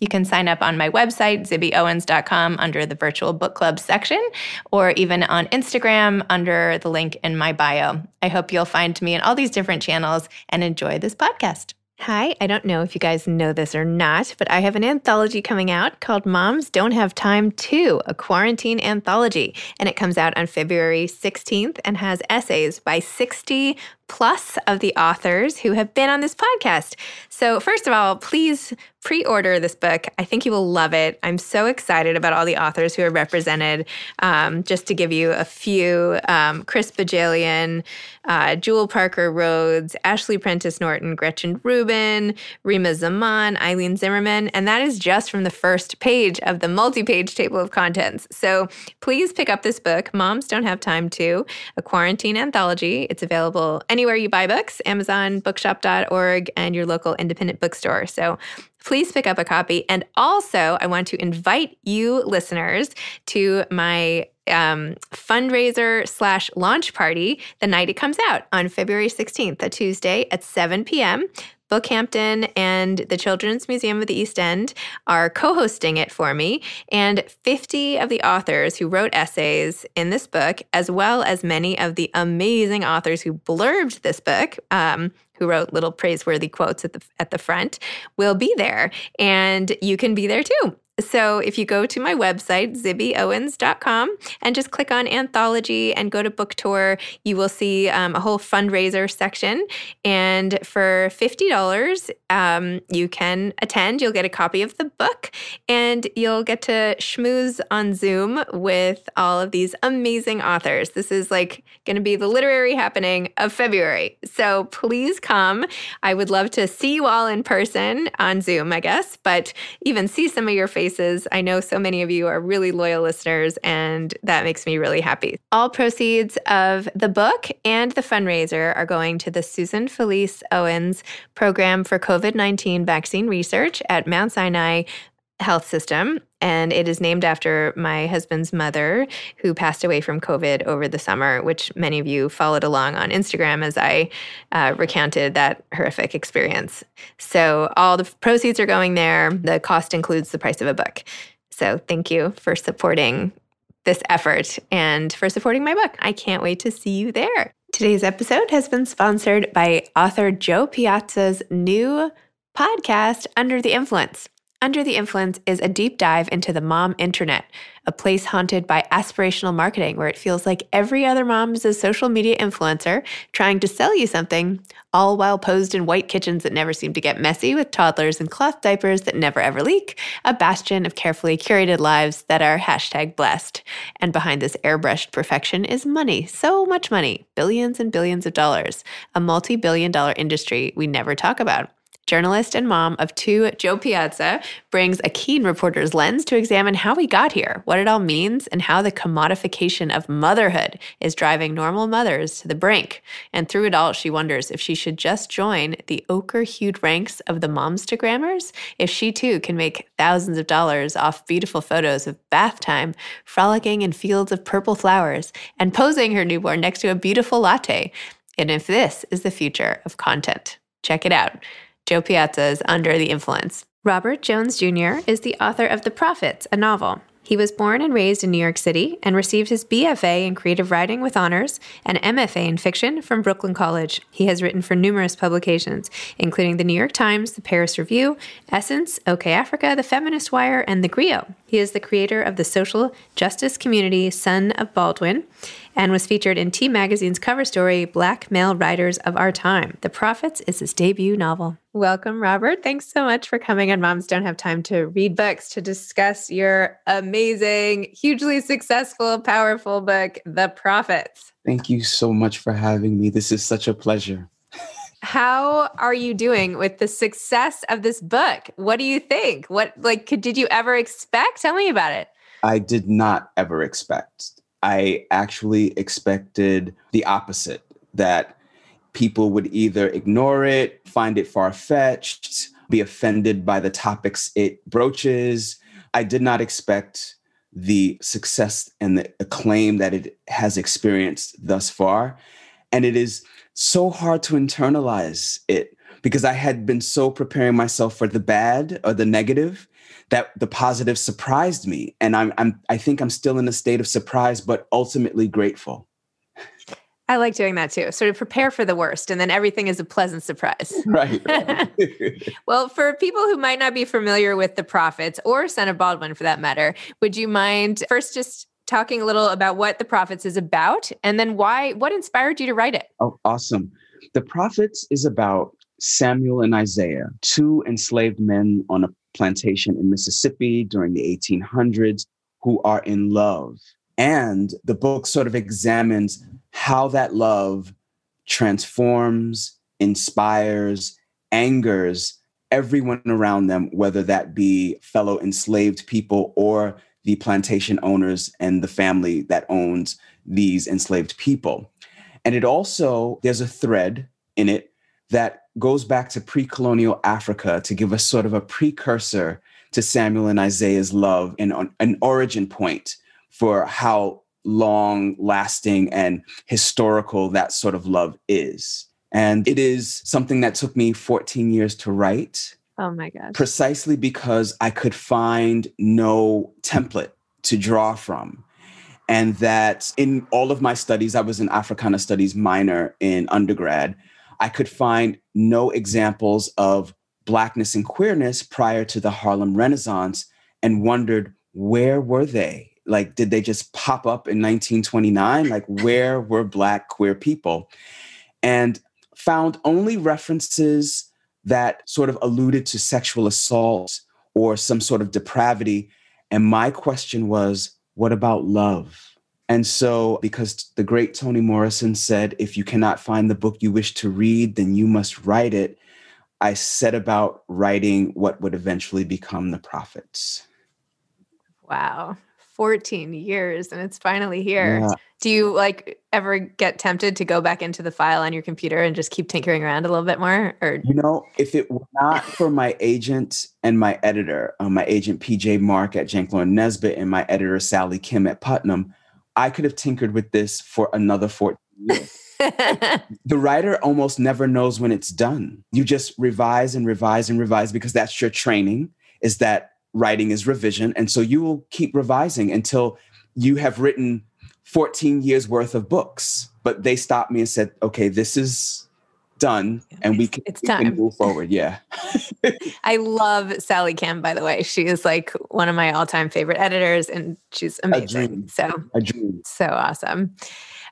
You can sign up on my website, zibbyowens.com, under the virtual book club section, or even on Instagram under the link in my bio. I hope you'll find me in all these different channels and enjoy this podcast. Hi, I don't know if you guys know this or not, but I have an anthology coming out called Moms Don't Have Time To, a quarantine anthology. And it comes out on February 16th and has essays by 60 plus of the authors who have been on this podcast. So, first of all, please pre order this book. I think you will love it. I'm so excited about all the authors who are represented. Um, just to give you a few um, Chris Bohjalian, uh, Jewell Parker Rhodes, Ashley Prentice Norton, Gretchen Rubin, Rima Zaman, Eilene Zimmerman. And that is just from the first page of the multi page table of contents. So, please pick up this book, Moms Don't Have Time to, a quarantine anthology. It's available anywhere you buy books, Amazon, bookshop.org, and your local independent bookstore. So please pick up a copy. And also, I want to invite you listeners to my um, fundraiser slash launch party the night it comes out on February 16th, a Tuesday at 7 p.m. Bookhampton and the Children's Museum of the East End are co hosting it for me. And 50 of the authors who wrote essays in this book, as well as many of the amazing authors who blurbed this book, um, who wrote little praiseworthy quotes at the at the front will be there. And you can be there too so if you go to my website, zibbyowens.com, and just click on anthology and go to book tour, you will see um, a whole fundraiser section. And for $50, um, you can attend. You'll get a copy of the book and you'll get to schmooze on Zoom with all of these amazing authors. This is like going to be the literary happening of February. So please come. I would love to see you all in person on Zoom, I guess, but even see some of your faces I know so many of you are really loyal listeners, and that makes me really happy. All proceeds of the book and the fundraiser are going to the Susan Felice Owens Program for COVID 19 Vaccine Research at Mount Sinai Health System. And it is named after my husband's mother, who passed away from COVID over the summer, which many of you followed along on Instagram as I uh, recounted that horrific experience. So, all the proceeds are going there. The cost includes the price of a book. So, thank you for supporting this effort and for supporting my book. I can't wait to see you there. Today's episode has been sponsored by author Jo Piazza's new podcast, Under the Influence. Under the Influence is a deep dive into the mom internet, a place haunted by aspirational marketing where it feels like every other mom is a social media influencer trying to sell you something, all while posed in white kitchens that never seem to get messy with toddlers and cloth diapers that never ever leak, a bastion of carefully curated lives that are hashtag blessed. And behind this airbrushed perfection is money, so much money, billions and billions of dollars, a multi billion dollar industry we never talk about journalist and mom of two, Jo Piazza, brings a keen reporter's lens to examine how we got here, what it all means, and how the commodification of motherhood is driving normal mothers to the brink. And through it all, she wonders if she should just join the ochre hued ranks of the momstagrammers, if she too can make thousands of dollars off beautiful photos of bath time, frolicking in fields of purple flowers, and posing her newborn next to a beautiful latte. And if this is the future of content, check it out. Jo Piazza's Under the Influence. Robert Jones Jr. is the author of The Prophets, a novel. He was born and raised in New York City and received his BFA in creative writing with honors and MFA in fiction from Brooklyn College. He has written for numerous publications, including the New York Times, the Paris Review, Essence, OkayAfrica, the Feminist Wire, and the Grio. He is the creator of the social justice community Son of Baldwin and was featured in T Magazine's cover story, Black Male Writers of Our Time. The Prophets is his debut novel. Welcome, Robert. Thanks so much for coming on Moms Don't Have Time to Read Books to discuss your amazing, hugely successful, powerful book, The Prophets. Thank you so much for having me. This is such a pleasure. How are you doing with the success of this book? What do you think? What like could, did you ever expect? Tell me about it. I did not ever expect I actually expected the opposite that people would either ignore it, find it far fetched, be offended by the topics it broaches. I did not expect the success and the acclaim that it has experienced thus far. And it is so hard to internalize it because I had been so preparing myself for the bad or the negative that the positive surprised me. And I'm, I'm i think i'm still in a state of surprise but ultimately grateful. I like doing that too sort of prepare for the worst and then everything is a pleasant surprise. Right, well for people who might not be familiar with the prophets or son of baldwin for that matter would you mind first just talking a little about what the prophets is about and then why what inspired you to write it? Oh awesome. The prophets is about Samuel and Isaiah, two enslaved men on a plantation in Mississippi during the 1800s who are in love. And the book sort of examines how that love transforms, inspires, angers everyone around them, whether that be fellow enslaved people or the plantation owners and the family that owns these enslaved people. And it also, there's a thread in it that goes back to pre colonial Africa to give us sort of a precursor to Samuel and Isaiah's love and an origin point for how long lasting and historical that sort of love is. And it is something that took me 14 years to write. Oh my gosh. Precisely because I could find no template to draw from. And that in all of my studies, I was an Africana studies minor in undergrad. I could find no examples of Blackness and queerness prior to the Harlem Renaissance and wondered where were they? Like, did they just pop up in 1929? Like, where were Black queer people? And found only references that sort of alluded to sexual assault or some sort of depravity. And my question was, what about love? And so, because the great Toni Morrison said, if you cannot find the book you wish to read, then you must write it, I set about writing what would eventually become The Prophets. Wow. 14 years and it's finally here. Yeah. Do you like ever get tempted to go back into the file on your computer and just keep tinkering around a little bit more? Or you know, if it were not for my agent and my editor, uh, my agent PJ Mark at Janklow and Nesbit and my editor Sally Kim at Putnam, I could have tinkered with this for another 14 years. the writer almost never knows when it's done. You just revise and revise and revise because that's your training. Is that writing is revision. And so you will keep revising until you have written 14 years worth of books. But they stopped me and said, okay, this is done and we can, it's time. can move forward. Yeah. I love Sally Kim, by the way. She is like one of my all time favorite editors and she's amazing. So, so awesome.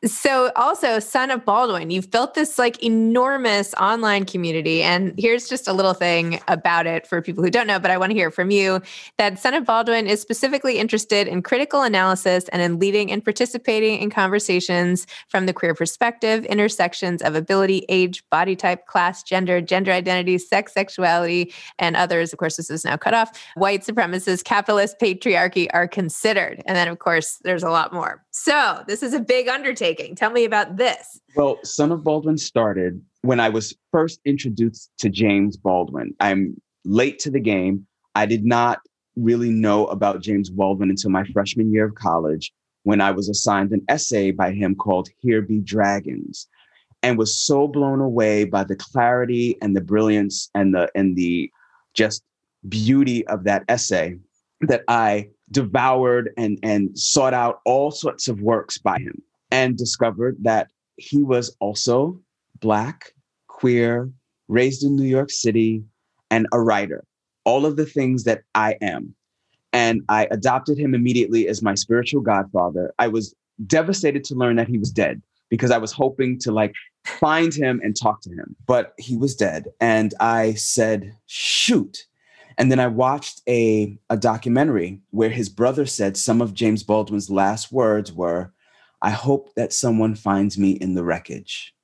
So, also, Son of Baldwin, you've built this like enormous online community. And here's just a little thing about it for people who don't know, but I want to hear from you that Son of Baldwin is specifically interested in critical analysis and in leading and participating in conversations from the queer perspective, intersections of ability, age, body type, class, gender, gender identity, sex, sexuality, and others. Of course, this is now cut off. White supremacist, capitalist patriarchy are considered. And then, of course, there's a lot more. So, this is a big undertaking undertaking. Tell me about this. Well, Son of Baldwin started when I was first introduced to James Baldwin. I'm late to the game. I did not really know about James Baldwin until my freshman year of college when I was assigned an essay by him called Here Be Dragons and was so blown away by the clarity and the brilliance and the and the just beauty of that essay that I devoured and and sought out all sorts of works by him and discovered that he was also Black, queer, raised in New York City, and a writer. All of the things that I am. And I adopted him immediately as my spiritual godfather. I was devastated to learn that he was dead because I was hoping to like find him and talk to him, but he was dead. And I said, shoot. And then I watched a, a documentary where his brother said some of James Baldwin's last words were, I hope that someone finds me in the wreckage.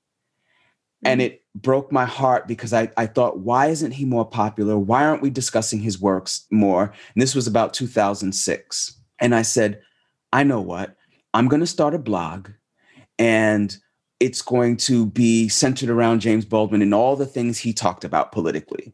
Mm-hmm. And it broke my heart because I, I thought, why isn't he more popular? Why aren't we discussing his works more? And this was about 2006. And I said, I know what, I'm going to start a blog and it's going to be centered around James Baldwin and all the things he talked about politically.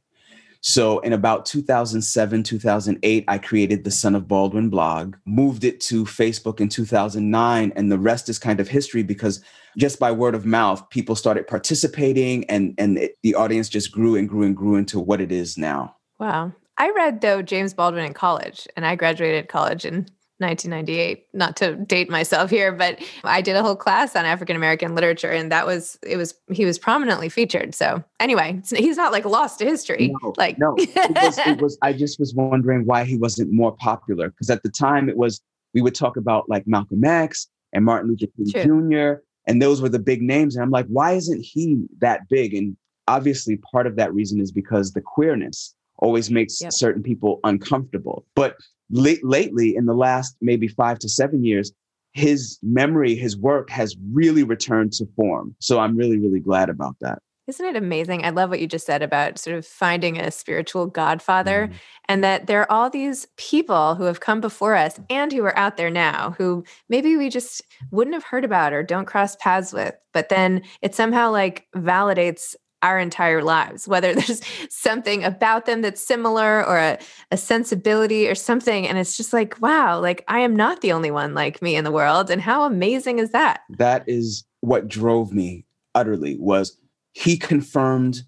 So in about 2007, 2008, I created the Son of Baldwin blog, moved it to Facebook in 2009, and the rest is kind of history because just by word of mouth, people started participating and, and it, the audience just grew and grew and grew into what it is now. Wow. I read though James Baldwin in college and I graduated college in 1998 not to date myself here but i did a whole class on african american literature and that was it was he was prominently featured. So anyway he's not like lost to history no, like no. It was, it was i just was wondering why he wasn't more popular because at the time it was we would talk about like malcolm x and martin luther king True. jr and those were the big names and i'm like why isn't he that big? And obviously part of that reason is because the queerness always makes yep. certain people uncomfortable but late, lately in the last maybe five to seven years, his memory, his work has really returned to form. So I'm really, really glad about that. Isn't it amazing? I love what you just said about sort of finding a spiritual godfather mm. and that there are all these people who have come before us and who are out there now who maybe we just wouldn't have heard about or don't cross paths with. But then it somehow like validates our entire lives, whether there's something about them that's similar or a, a, sensibility or something. And it's just like, wow, like I am not the only one like me in the world. And how amazing is that? That is what drove me utterly was he confirmed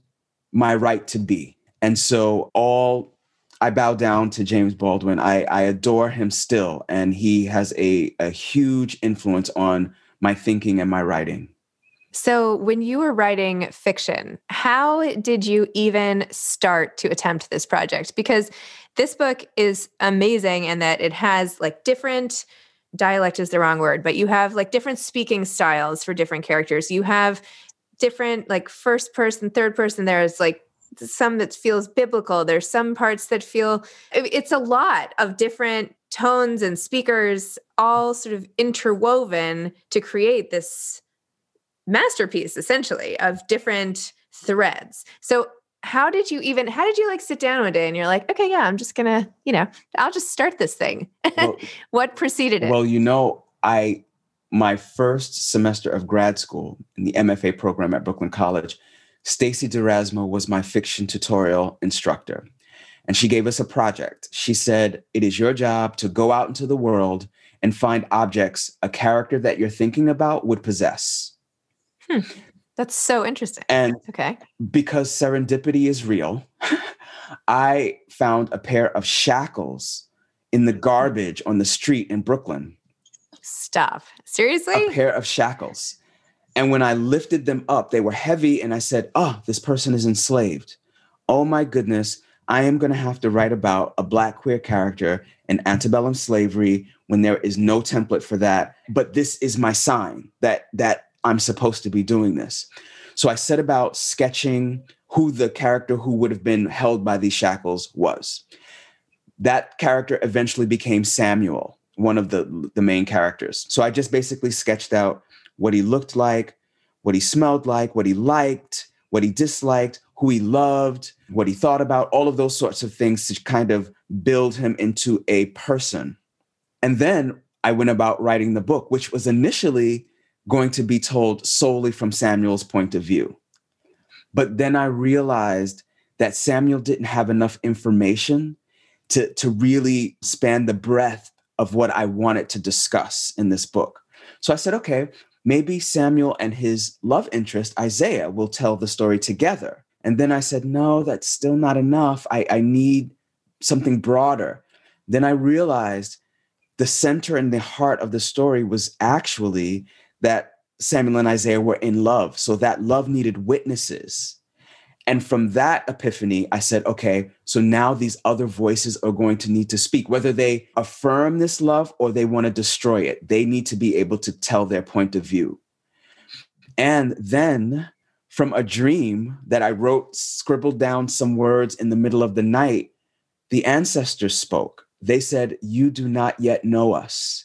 my right to be. And so all I bow down to James Baldwin. I, I adore him still, and he has a, a huge influence on my thinking and my writing. So, when you were writing fiction, how did you even start to attempt this project? Because this book is amazing in that it has like different dialect is the wrong word, but you have like different speaking styles for different characters. You have different like first person, third person. There's like some that feels biblical. There's some parts that feel it's a lot of different tones and speakers all sort of interwoven to create this masterpiece essentially of different threads. So how did you even how did you like sit down one day and you're like okay yeah i'm just gonna you know i'll just start this thing. Well, what preceded it? well you know i my first semester of grad school in the mfa program at brooklyn college Stacey D'Erasmo was my fiction tutorial instructor and she gave us a project. She said it is your job to go out into the world and find objects a character that you're thinking about would possess hmm. That's so interesting. And okay. Because serendipity is real, I found a pair of shackles in the garbage on the street in Brooklyn. Stop. Seriously? A pair of shackles. And when I lifted them up, they were heavy, and I said, Oh, this person is enslaved. Oh my goodness, I am going to have to write about a Black queer character in antebellum slavery when there is no template for that. But this is my sign that that I'm supposed to be doing this. So I set about sketching who the character who would have been held by these shackles was. That character eventually became Samuel, one of the, the main characters. So I just basically sketched out what he looked like, what he smelled like, what he liked, what he disliked, who he loved, what he thought about, all of those sorts of things to kind of build him into a person. And then I went about writing the book, which was initially going to be told solely from Samuel's point of view. But then I realized that Samuel didn't have enough information to, to really span the breadth of what I wanted to discuss in this book. So I said, okay, maybe Samuel and his love interest, Isaiah, will tell the story together. And then I said, no, that's still not enough. I, I need something broader. Then I realized the center and the heart of the story was actually that Samuel and Isaiah were in love. So that love needed witnesses. And from that epiphany, I said, okay, so now these other voices are going to need to speak, whether they affirm this love or they want to destroy it. They need to be able to tell their point of view. And then from a dream that I wrote, scribbled down some words in the middle of the night, the ancestors spoke. They said, You do not yet know us.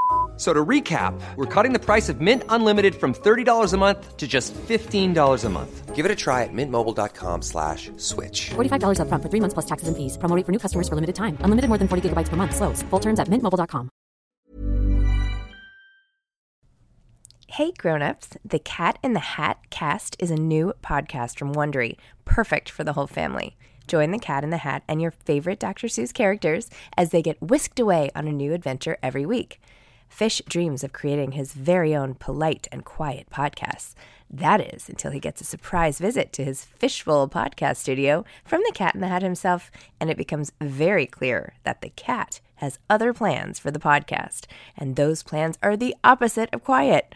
So to recap, we're cutting the price of Mint Unlimited from $30 a month to just $15 a month. Give it a try at mintmobile.com slash switch. $45 up front for three months plus taxes and fees. Promoting for new customers for limited time. Unlimited more than 40 gigabytes per month. Slows. Full terms at mintmobile.com. Hey grown-ups, the Cat in the Hat cast is a new podcast from Wondery, perfect for the whole family. Join the Cat in the Hat and your favorite Dr. Seuss characters as they get whisked away on a new adventure every week. Fish dreams of creating his very own polite and quiet podcast. That is until he gets a surprise visit to his Fishbowl podcast studio from the Cat in the Hat himself, and it becomes very clear that the cat has other plans for the podcast, and those plans are the opposite of quiet.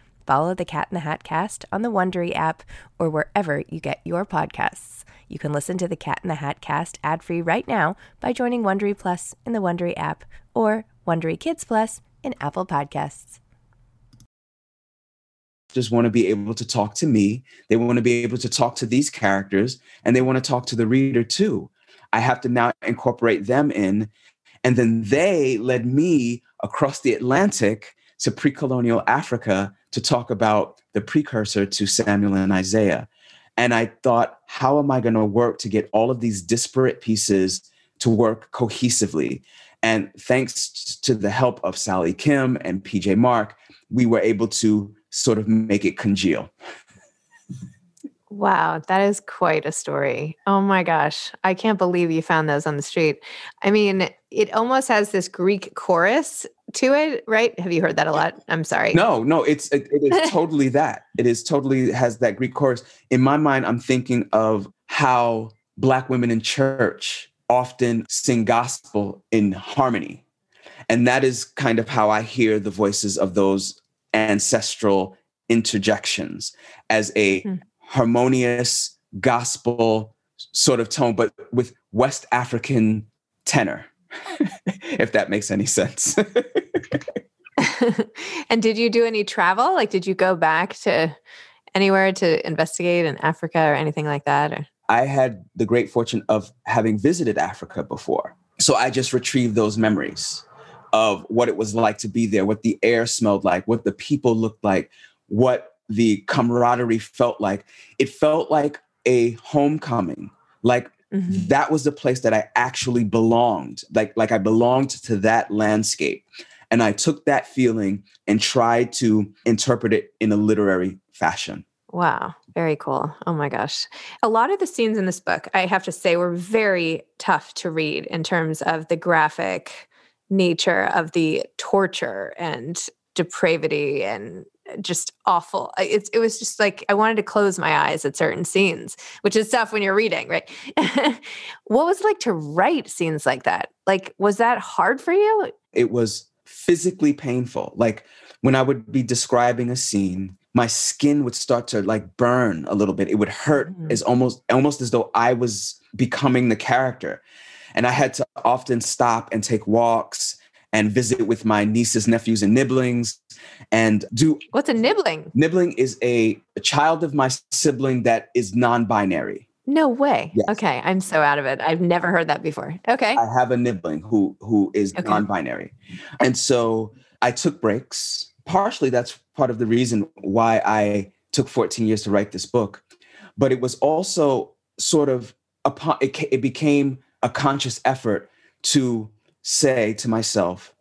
Follow the Cat in the Hat cast on the Wondery app or wherever you get your podcasts. You can listen to the Cat in the Hat cast ad-free right now by joining Wondery Plus in the Wondery app or Wondery Kids Plus in Apple Podcasts just want to be able to talk to me. They want to be able to talk to these characters and they want to talk to the reader too. I have to now incorporate them in. And then they led me across the Atlantic to pre colonial Africa to talk about the precursor to Samuel and Isaiah. And I thought, how am I going to work to get all of these disparate pieces to work cohesively? And thanks to the help of Sally Kim and PJ Mark, we were able to sort of make it congeal. Wow, that is quite a story. Oh my gosh. I can't believe you found those on the street. I mean, it almost has this Greek chorus to it, right? Have you heard that a lot? I'm sorry. No, no, it's it, it is totally that. It is totally has that Greek chorus. In my mind, I'm thinking of how black women in church often sing gospel in harmony. And that is kind of how I hear the voices of those ancestral interjections as a hmm harmonious gospel sort of tone, but with West African tenor, if that makes any sense. and did you do any travel? Like, did you go back to anywhere to investigate in Africa or anything like that? Or? I had the great fortune of having visited Africa before. So I just retrieved those memories of what it was like to be there, what the air smelled like, what the people looked like, what the camaraderie felt like. It felt like a homecoming. Like mm-hmm. that was the place that I actually belonged. Like like I belonged to that landscape. And I took that feeling and tried to interpret it in a literary fashion. Wow, very cool. Oh my gosh. A lot of the scenes in this book, I have to say, were very tough to read in terms of the graphic nature of the torture and depravity and just awful. It's it was just like I wanted to close my eyes at certain scenes, which is tough when you're reading, right? what was it like to write scenes like that? Like, was that hard for you? It was physically painful. Like when I would be describing a scene, my skin would start to like burn a little bit. It would hurt mm-hmm. as almost almost as though I was becoming the character. And I had to often stop and take walks and visit with my nieces, nephews, and nibblings and do what's a nibbling? Nibbling is a, a child of my sibling that is non-binary. No way. Yes. Okay, I'm so out of it. I've never heard that before. Okay. I have a nibbling who who is okay. non-binary. And so I took breaks. Partially that's part of the reason why I took 14 years to write this book. But it was also sort of upon it, it became a conscious effort to say to myself,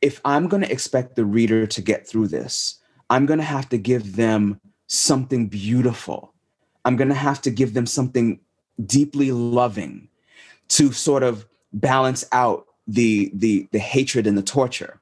if I'm going to expect the reader to get through this, I'm going to have to give them something beautiful. I'm going to have to give them something deeply loving to sort of balance out the the the hatred and the torture.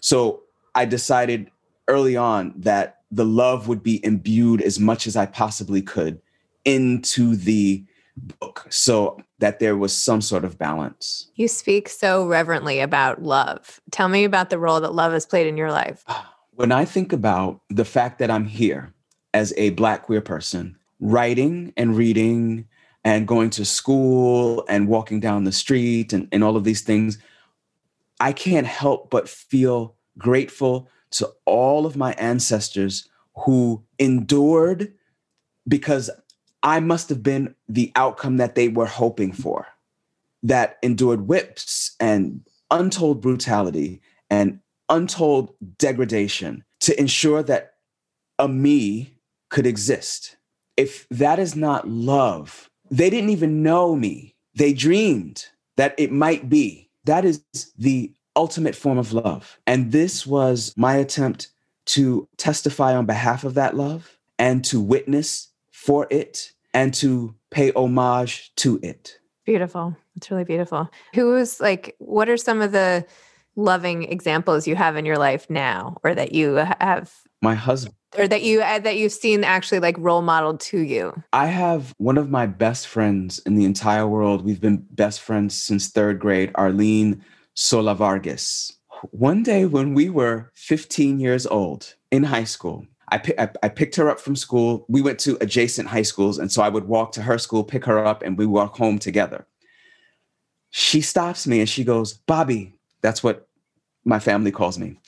So I decided early on that the love would be imbued as much as I possibly could into the book so that there was some sort of balance. You speak so reverently about love. Tell me about the role that love has played in your life. Ah, when I think about the fact that I'm here as a Black queer person, writing and reading and going to school and walking down the street and, and all of these things, I can't help but feel grateful to all of my ancestors who endured because I must have been the outcome that they were hoping for, that endured whips and untold brutality and untold degradation to ensure that a me could exist. If that is not love, they didn't even know me. They dreamed that it might be. That is the ultimate form of love. And this was my attempt to testify on behalf of that love and to witness for it and to pay homage to it. Beautiful. It's really beautiful. Who's like, what are some of the loving examples you have in your life now or that you have? My husband. Or that you uh, that you've seen actually like role modeled to you. I have one of my best friends in the entire world. We've been best friends since third grade, Arlene Sola Vargas. One day when we were 15 years old in high school, I, I, I picked her up from school. We went to adjacent high schools. And so I would walk to her school, pick her up, and we walk home together. She stops me and she goes, Bobby, that's what my family calls me.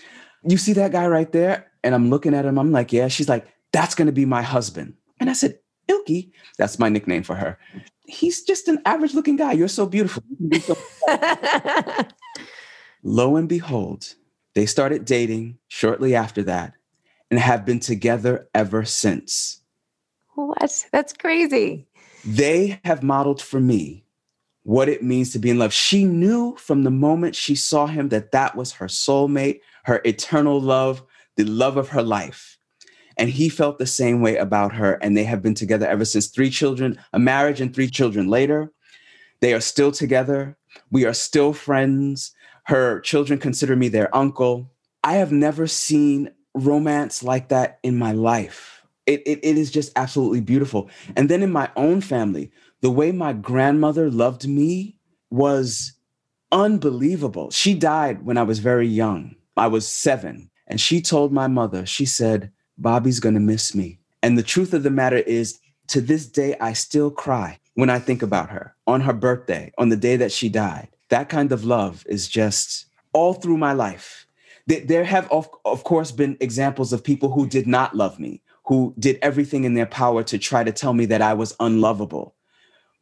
You see that guy right there? And I'm looking at him. I'm like, yeah. She's like, that's going to be my husband. And I said, Ilky, that's my nickname for her. He's just an average looking guy. You're so beautiful. Lo and behold, They started dating shortly after that and have been together ever since. What? That's crazy. They have modeled for me what it means to be in love. She knew from the moment she saw him that that was her soulmate, her eternal love, the love of her life. And he felt the same way about her. And they have been together ever since. Three children, a marriage, and three children later. They are still together. We are still friends. Her children consider me their uncle. I have never seen romance like that in my life. It, it, it is just absolutely beautiful. And then in my own family, the way my grandmother loved me was unbelievable. She died when I was very young. I was seven. And she told my mother, she said, Bobby's gonna miss me. And the truth of the matter is, to this day, I still cry when I think about her on her birthday, on the day that she died. That kind of love is just all through my life. There have, of, of course, been examples of people who did not love me, who did everything in their power to try to tell me that I was unlovable.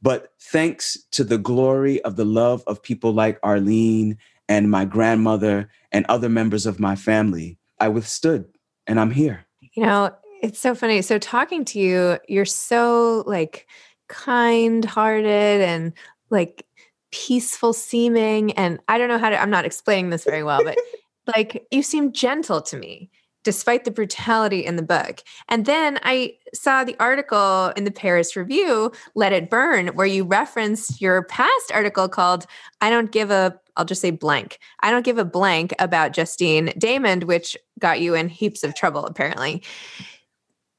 But thanks to the glory of the love of people like Arlene and my grandmother and other members of my family, I withstood and I'm here. You know, it's so funny. So talking to you, you're so like kind hearted and like peaceful seeming. And I don't know how to, I'm not explaining this very well, but like you seem gentle to me despite the brutality in the book. And then I saw the article in the Paris Review, Let It Burn, where you referenced your past article called I Don't Give a, I'll just say blank. I don't give a blank about Justine Damond, which got you in heaps of trouble, apparently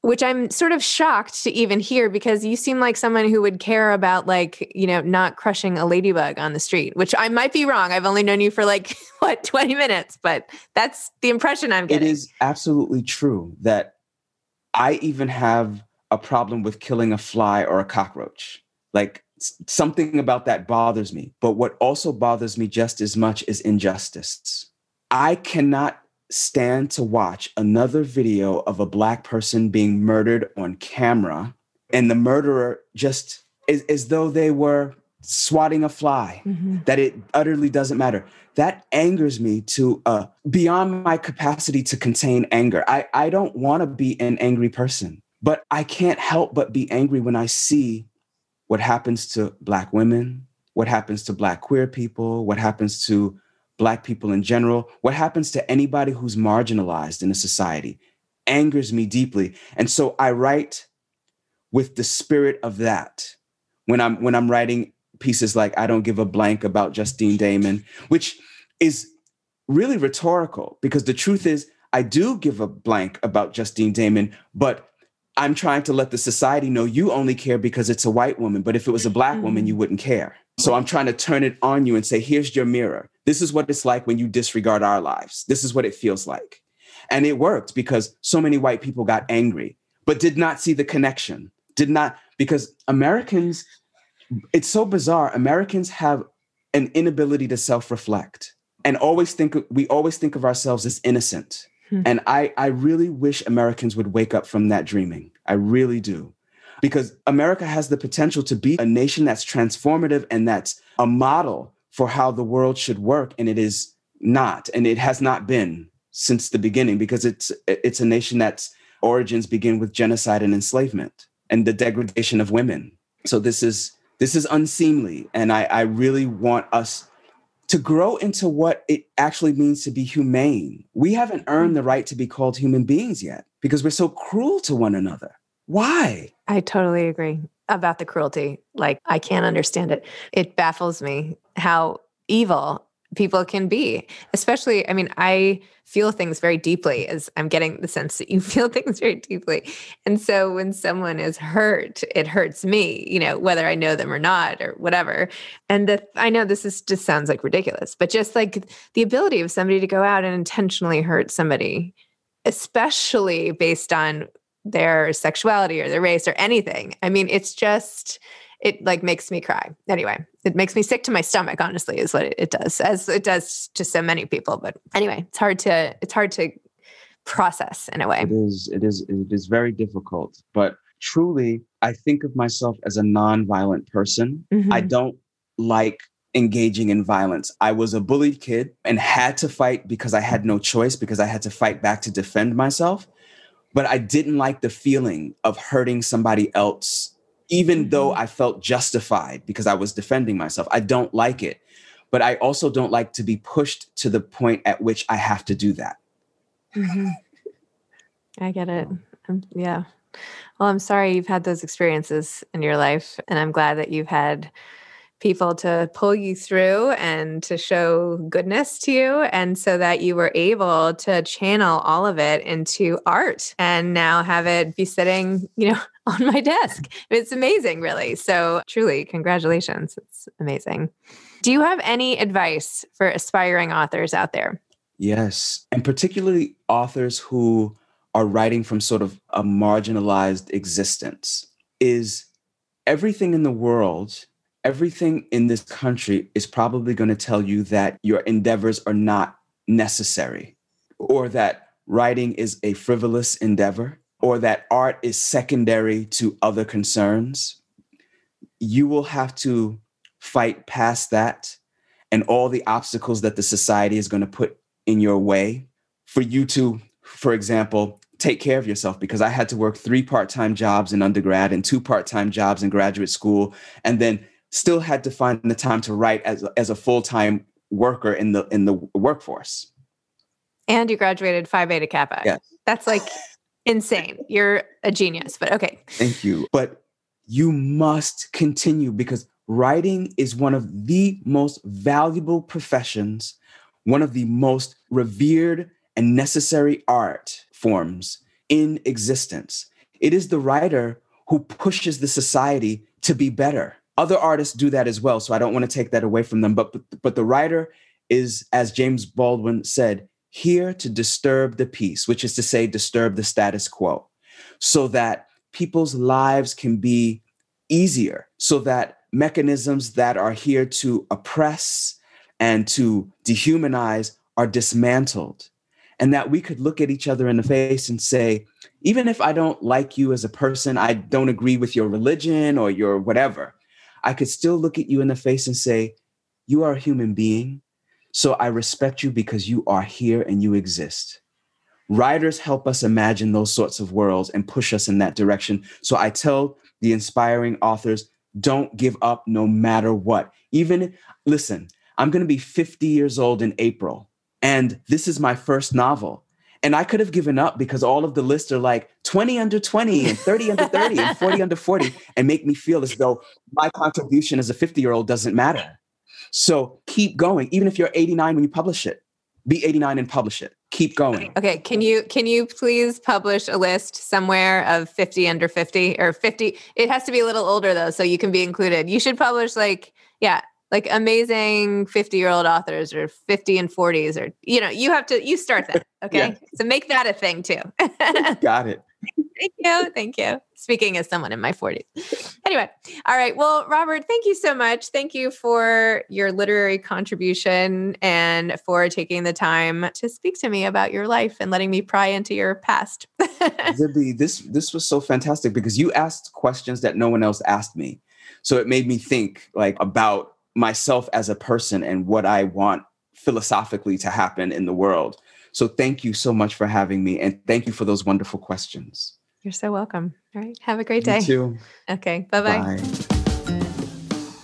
which I'm sort of shocked to even hear because you seem like someone who would care about like, you know, not crushing a ladybug on the street, which I might be wrong. I've only known you for like what 20 minutes, but that's the impression I'm getting. It is absolutely true that I even have a problem with killing a fly or a cockroach. Like something about that bothers me. But what also bothers me just as much is injustice. I cannot stand to watch another video of a black person being murdered on camera and the murderer just is as though they were swatting a fly mm-hmm. that it utterly doesn't matter that angers me to uh, beyond my capacity to contain anger i, I don't want to be an angry person but i can't help but be angry when i see what happens to black women what happens to black queer people what happens to Black people in general, what happens to anybody who's marginalized in a society angers me deeply. And so I write with the spirit of that when I'm when I'm writing pieces like I don't give a blank about Justine Damond, which is really rhetorical because the truth is I do give a blank about Justine Damond, but I'm trying to let the society know you only care because it's a white woman, but if it was a black woman, you mm-hmm. wouldn't care. So I'm trying to turn it on you and say, here's your mirror. This is what it's like when you disregard our lives. This is what it feels like. And it worked because so many white people got angry, but did not see the connection. Did not, because Americans, it's so bizarre. Americans have an inability to self reflect and always think, we always think of ourselves as innocent. Hmm. And I, I really wish Americans would wake up from that dreaming. I really do because America has the potential to be a nation that's transformative and that's a model for how the world should work. And it is not, and it has not been since the beginning because it's it's a nation that's origins begin with genocide and enslavement and the degradation of women. So this is this is unseemly. And I, I really want us to grow into what it actually means to be humane. We haven't earned the right to be called human beings yet because we're so cruel to one another. Why? I totally agree about the cruelty. Like, I can't understand it. It baffles me how evil people can be, especially, I mean, I feel things very deeply as I'm getting the sense that you feel things very deeply. And so when someone is hurt, it hurts me, you know, whether I know them or not or whatever. And the, I know this is just sounds like ridiculous, but just like the ability of somebody to go out and intentionally hurt somebody, especially based on their sexuality or their race or anything. I mean, it's just it like makes me cry. Anyway, it makes me sick to my stomach, honestly, is what it, it does, as it does to so many people. But anyway, it's hard to it's hard to process in a way. It is, it is, it is very difficult. But truly, I think of myself as a non-violent person. Mm-hmm. I don't like engaging in violence. I was a bullied kid and had to fight because I had no choice, because I had to fight back to defend myself. But I didn't like the feeling of hurting somebody else, even mm-hmm. though I felt justified because I was defending myself. I don't like it. But I also don't like to be pushed to the point at which I have to do that. Mm-hmm. I get it. Um, yeah. Well, I'm sorry you've had those experiences in your life. And I'm glad that you've had people to pull you through and to show goodness to you. And so that you were able to channel all of it into art and now have it be sitting, you know, on my desk. It's amazing, really. So truly, congratulations. It's amazing. Do you have any advice for aspiring authors out there? Yes. And particularly authors who are writing from sort of a marginalized existence is everything in the world everything in this country is probably going to tell you that your endeavors are not necessary, or that writing is a frivolous endeavor, or that art is secondary to other concerns. You will have to fight past that and all the obstacles that the society is going to put in your way for you to, for example, take care of yourself because I had to work three part time jobs in undergrad and two part time jobs in graduate school. And then still had to find the time to write as, as a full-time worker in the in the workforce. And you graduated Phi Beta Kappa. Yes. That's like insane. You're a genius, but okay. Thank you. But you must continue because writing is one of the most valuable professions, one of the most revered and necessary art forms in existence. It is the writer who pushes the society to be better other artists do that as well so i don't want to take that away from them but but the writer is as james baldwin said here to disturb the peace which is to say disturb the status quo so that people's lives can be easier so that mechanisms that are here to oppress and to dehumanize are dismantled and that we could look at each other in the face and say even if i don't like you as a person i don't agree with your religion or your whatever I could still look at you in the face and say, You are a human being. So I respect you because you are here and you exist. Writers help us imagine those sorts of worlds and push us in that direction. So I tell the inspiring authors, don't give up no matter what. Even, listen, I'm going to be 50 years old in April, and this is my first novel. And I could have given up because all of the lists are like 20 under 20 and 30 under 30 and 40 under 40 and make me feel as though my contribution as a 50 year old doesn't matter. So keep going. Even if you're 89 when you publish it, be 89 and publish it. Keep going. Okay. Can you can you please publish a list somewhere of 50 under 50 or 50? It has to be a little older though, so you can be included. You should publish like, yeah, like amazing 50 year old authors or 50 and 40s or you know you have to you start that okay? Yeah. so make that a thing too. Got it. Thank you thank you. Speaking as someone in my 40s anyway all right well robert thank you so much. Thank you for your literary contribution and for taking the time to speak to me about your life and letting me pry into your past. Zibby, this this was so fantastic because you asked questions that no one else asked me. So it made me think like about myself as a person and what I want philosophically to happen in the world. So thank you so much for having me and thank you for those wonderful questions. You're so welcome. All right. Have a great day. You too. Okay. Bye-bye. Bye.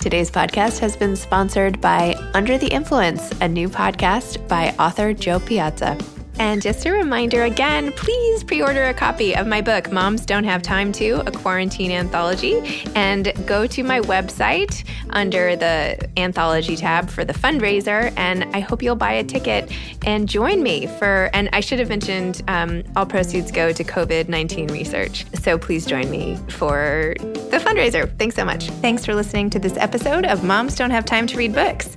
Today's podcast has been sponsored by Under the Influence, a new podcast by author Jo Piazza. And just a reminder again, please pre order a copy of my book, Moms Don't Have Time to, a quarantine anthology, and go to my website under the anthology tab for the fundraiser. And I hope you'll buy a ticket and join me for, and I should have mentioned um, all proceeds go to COVID 19 research. So please join me for the fundraiser. Thanks so much. Thanks for listening to this episode of Moms Don't Have Time to Read Books.